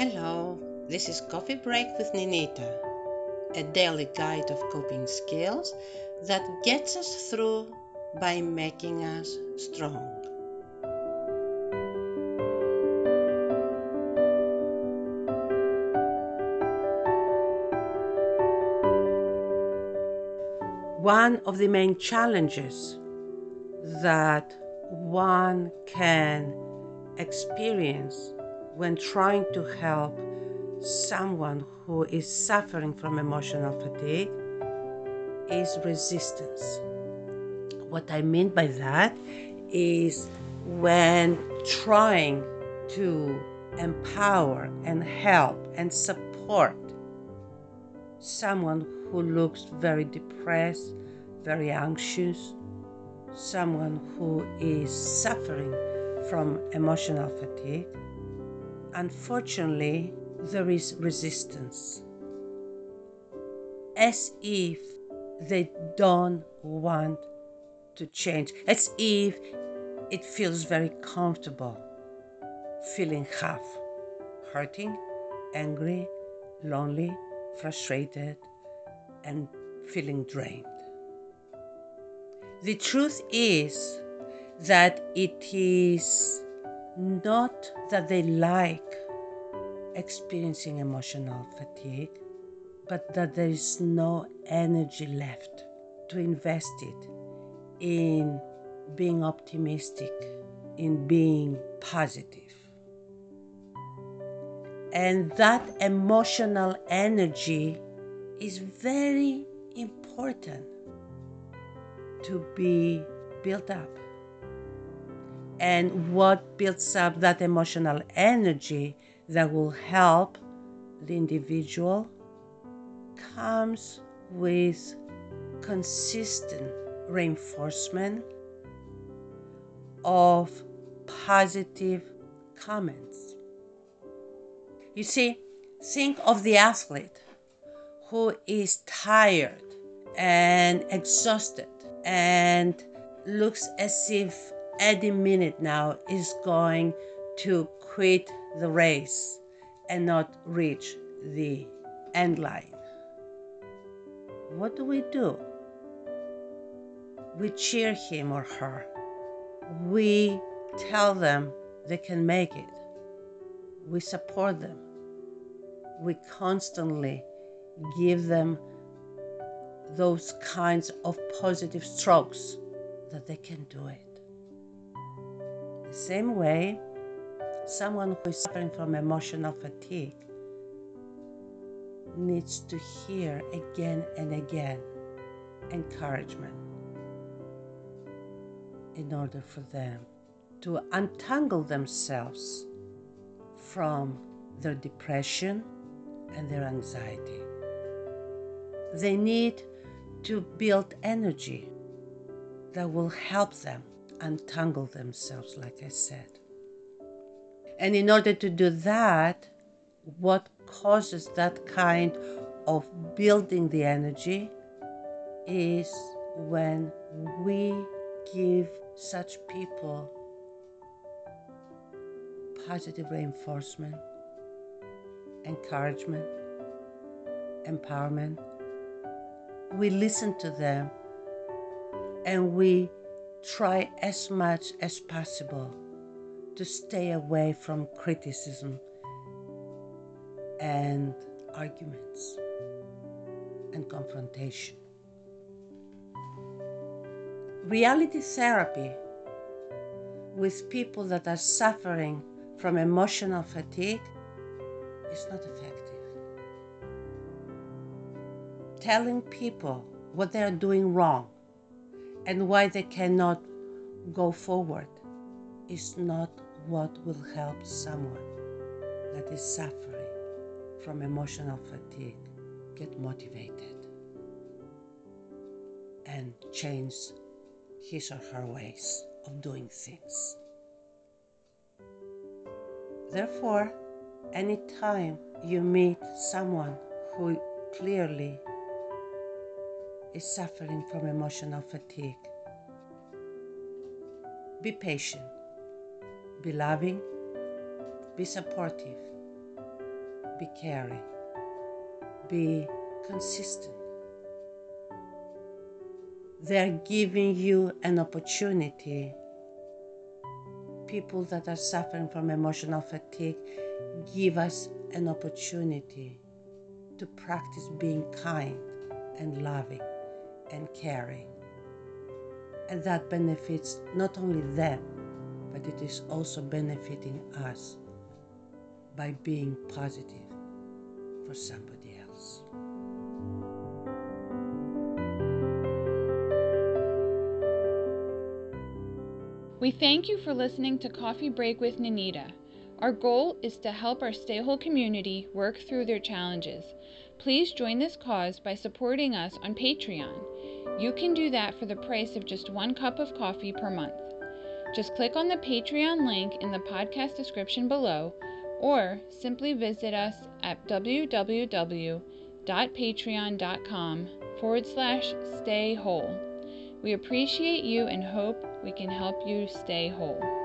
Hello, this is Coffee Break with Ninita, a daily guide of coping skills that gets us through by making us strong. One of the main challenges that one can experience when trying to help someone who is suffering from emotional fatigue is resistance. What I mean by that is when trying to empower and help and support someone who looks very depressed, very anxious, someone who is suffering from emotional fatigue, unfortunately, there is resistance. As if they don't want to change, as if it feels very comfortable feeling half hurting, angry, lonely, frustrated, and feeling drained. The truth is that it is not that they like experiencing emotional fatigue, but that there is no energy left to invest it in being optimistic, in being positive. And that emotional energy is very important to be built up and what builds up that emotional energy that will help the individual comes with consistent reinforcement of positive comments. You see, think of the athlete who is tired and exhausted and looks as if any minute now is going to quit the race and not reach the end line. What do we do? We cheer him or her. We tell them they can make it. We support them. We constantly give them those kinds of positive strokes that they can do it. The same way, someone who is suffering from emotional fatigue needs to hear again and again encouragement in order for them to untangle themselves from their depression and their anxiety. They need to build energy that will help them untangle themselves, like I said. And in order to do that, what causes that kind of building the energy is when we give such people positive reinforcement, encouragement, empowerment. We listen to them and we try as much as possible to stay away from criticism and arguments and confrontation. Reality therapy with people that are suffering from emotional fatigue is not effective. Telling people what they are doing wrong and why they cannot go forward is not what will help someone that is suffering from emotional fatigue get motivated and change his or her ways of doing things. Therefore, anytime you meet someone who clearly is suffering from emotional fatigue. Be patient, be loving, be supportive, be caring, be consistent. They're giving you an opportunity. People that are suffering from emotional fatigue give us an opportunity to practice being kind and loving and caring. And that benefits not only them, but it is also benefiting us by being positive for somebody else. We thank you for listening to Coffee Break with Nanita. Our goal is to help our Stay Whole community work through their challenges. Please join this cause by supporting us on Patreon. You can do that for the price of just one cup of coffee per month. Just click on the Patreon link in the podcast description below or simply visit us at www.patreon.com forward slash stay whole. We appreciate you and hope we can help you stay whole.